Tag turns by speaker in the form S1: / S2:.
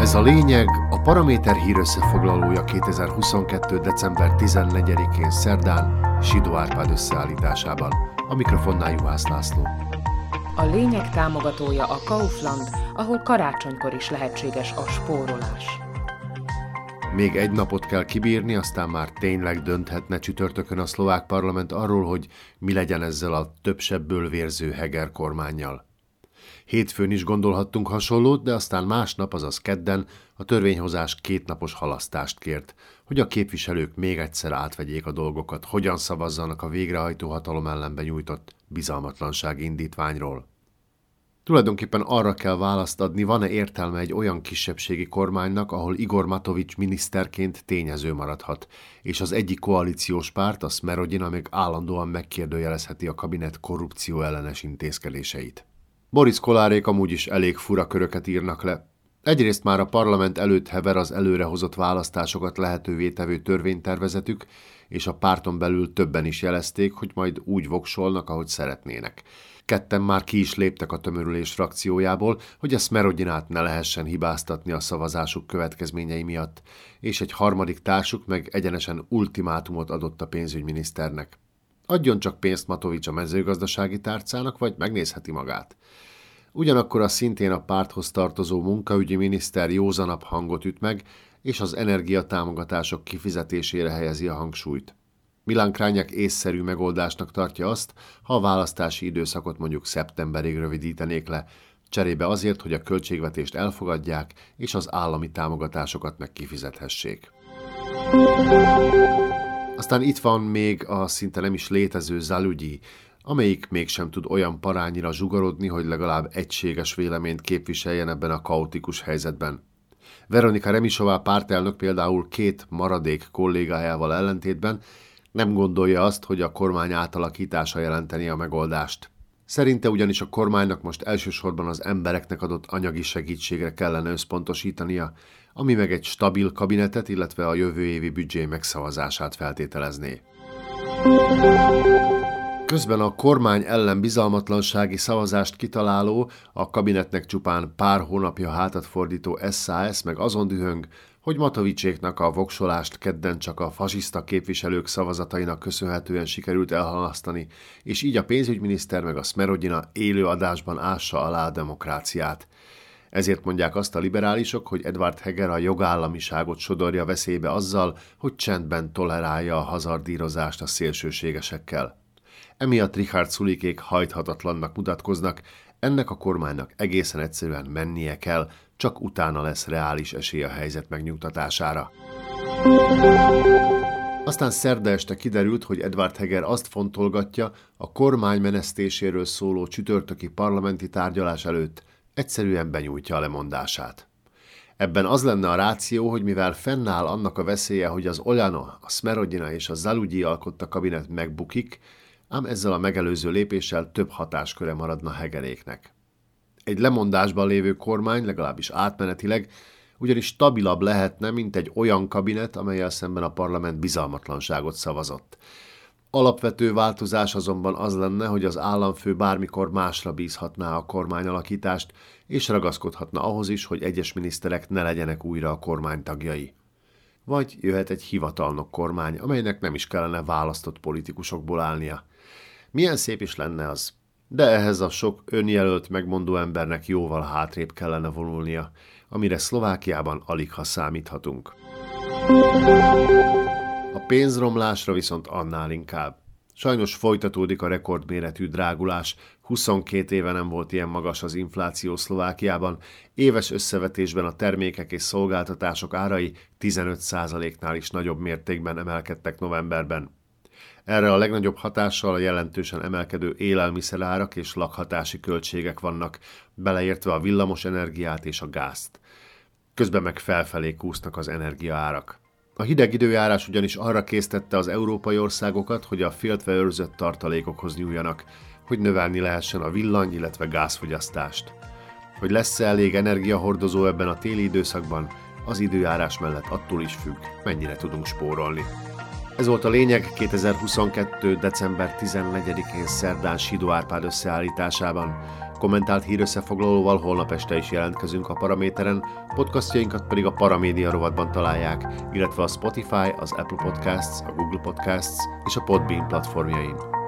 S1: Ez a lényeg a Paraméter hír összefoglalója 2022. december 14-én szerdán Sidó Árpád összeállításában. A mikrofonnál Juhász László.
S2: A lényeg támogatója a Kaufland, ahol karácsonykor is lehetséges a spórolás.
S1: Még egy napot kell kibírni, aztán már tényleg dönthetne csütörtökön a szlovák parlament arról, hogy mi legyen ezzel a több sebből vérző Heger kormányjal. Hétfőn is gondolhattunk hasonlót, de aztán másnap, azaz kedden a törvényhozás kétnapos halasztást kért, hogy a képviselők még egyszer átvegyék a dolgokat, hogyan szavazzanak a végrehajtó hatalom ellen benyújtott bizalmatlanság indítványról. Tulajdonképpen arra kell választ adni, van-e értelme egy olyan kisebbségi kormánynak, ahol Igor Matovics miniszterként tényező maradhat, és az egyik koalíciós párt, a Smerodina még állandóan megkérdőjelezheti a kabinet korrupció ellenes intézkedéseit. Boris Kolárék amúgy is elég fura köröket írnak le. Egyrészt már a parlament előtt hever az előrehozott választásokat lehetővé tevő törvénytervezetük, és a párton belül többen is jelezték, hogy majd úgy voksolnak, ahogy szeretnének. Ketten már ki is léptek a tömörülés frakciójából, hogy a Smerodinát ne lehessen hibáztatni a szavazásuk következményei miatt, és egy harmadik társuk meg egyenesen ultimátumot adott a pénzügyminiszternek. Adjon csak pénzt Matovics a mezőgazdasági tárcának, vagy megnézheti magát. Ugyanakkor a szintén a párthoz tartozó munkaügyi miniszter józanabb hangot üt meg, és az energiatámogatások kifizetésére helyezi a hangsúlyt. Milán Krányak észszerű megoldásnak tartja azt, ha a választási időszakot mondjuk szeptemberig rövidítenék le, cserébe azért, hogy a költségvetést elfogadják, és az állami támogatásokat meg kifizethessék. Aztán itt van még a szinte nem is létező Zalugyi, amelyik mégsem tud olyan parányira zsugorodni, hogy legalább egységes véleményt képviseljen ebben a kaotikus helyzetben. Veronika Remisová pártelnök például két maradék kollégájával ellentétben nem gondolja azt, hogy a kormány átalakítása jelenteni a megoldást. Szerinte ugyanis a kormánynak most elsősorban az embereknek adott anyagi segítségre kellene összpontosítania, ami meg egy stabil kabinetet, illetve a jövő évi büdzsé megszavazását feltételezné. Közben a kormány ellen bizalmatlansági szavazást kitaláló, a kabinetnek csupán pár hónapja hátat fordító SAS meg azon dühöng, hogy Matovicséknak a voksolást kedden csak a fasiszta képviselők szavazatainak köszönhetően sikerült elhalasztani, és így a pénzügyminiszter meg a Smerodina élő adásban ássa alá a demokráciát. Ezért mondják azt a liberálisok, hogy Edward Heger a jogállamiságot sodorja veszélybe azzal, hogy csendben tolerálja a hazardírozást a szélsőségesekkel. Emiatt Richard Szulikék hajthatatlannak mutatkoznak, ennek a kormánynak egészen egyszerűen mennie kell, csak utána lesz reális esély a helyzet megnyugtatására. Aztán szerda este kiderült, hogy Edward Heger azt fontolgatja, a kormány menesztéséről szóló csütörtöki parlamenti tárgyalás előtt egyszerűen benyújtja a lemondását. Ebben az lenne a ráció, hogy mivel fennáll annak a veszélye, hogy az Oljano, a Smerodina és a Zalugyi alkotta kabinet megbukik, ám ezzel a megelőző lépéssel több hatásköre maradna Hegeréknek. Egy lemondásban lévő kormány, legalábbis átmenetileg, ugyanis stabilabb lehetne, mint egy olyan kabinet, amelyel szemben a parlament bizalmatlanságot szavazott. Alapvető változás azonban az lenne, hogy az államfő bármikor másra bízhatná a kormányalakítást, és ragaszkodhatna ahhoz is, hogy egyes miniszterek ne legyenek újra a kormány tagjai. Vagy jöhet egy hivatalnok kormány, amelynek nem is kellene választott politikusokból állnia. Milyen szép is lenne az. De ehhez a sok önjelölt megmondó embernek jóval hátrébb kellene vonulnia, amire Szlovákiában alig ha számíthatunk. A pénzromlásra viszont annál inkább. Sajnos folytatódik a rekordméretű drágulás, 22 éve nem volt ilyen magas az infláció Szlovákiában, éves összevetésben a termékek és szolgáltatások árai 15%-nál is nagyobb mértékben emelkedtek novemberben. Erre a legnagyobb hatással a jelentősen emelkedő élelmiszerárak és lakhatási költségek vannak, beleértve a villamos energiát és a gázt. Közben meg felfelé kúsznak az energiaárak. A hideg időjárás ugyanis arra késztette az európai országokat, hogy a féltve őrzött tartalékokhoz nyúljanak, hogy növelni lehessen a villany, illetve gázfogyasztást. Hogy lesz-e elég energiahordozó ebben a téli időszakban, az időjárás mellett attól is függ, mennyire tudunk spórolni. Ez volt a lényeg 2022. december 14-én szerdán Sidó Árpád összeállításában. Kommentált hírösszefoglalóval holnap este is jelentkezünk a Paraméteren, podcastjainkat pedig a Paramédia rovatban találják, illetve a Spotify, az Apple Podcasts, a Google Podcasts és a Podbean platformjain.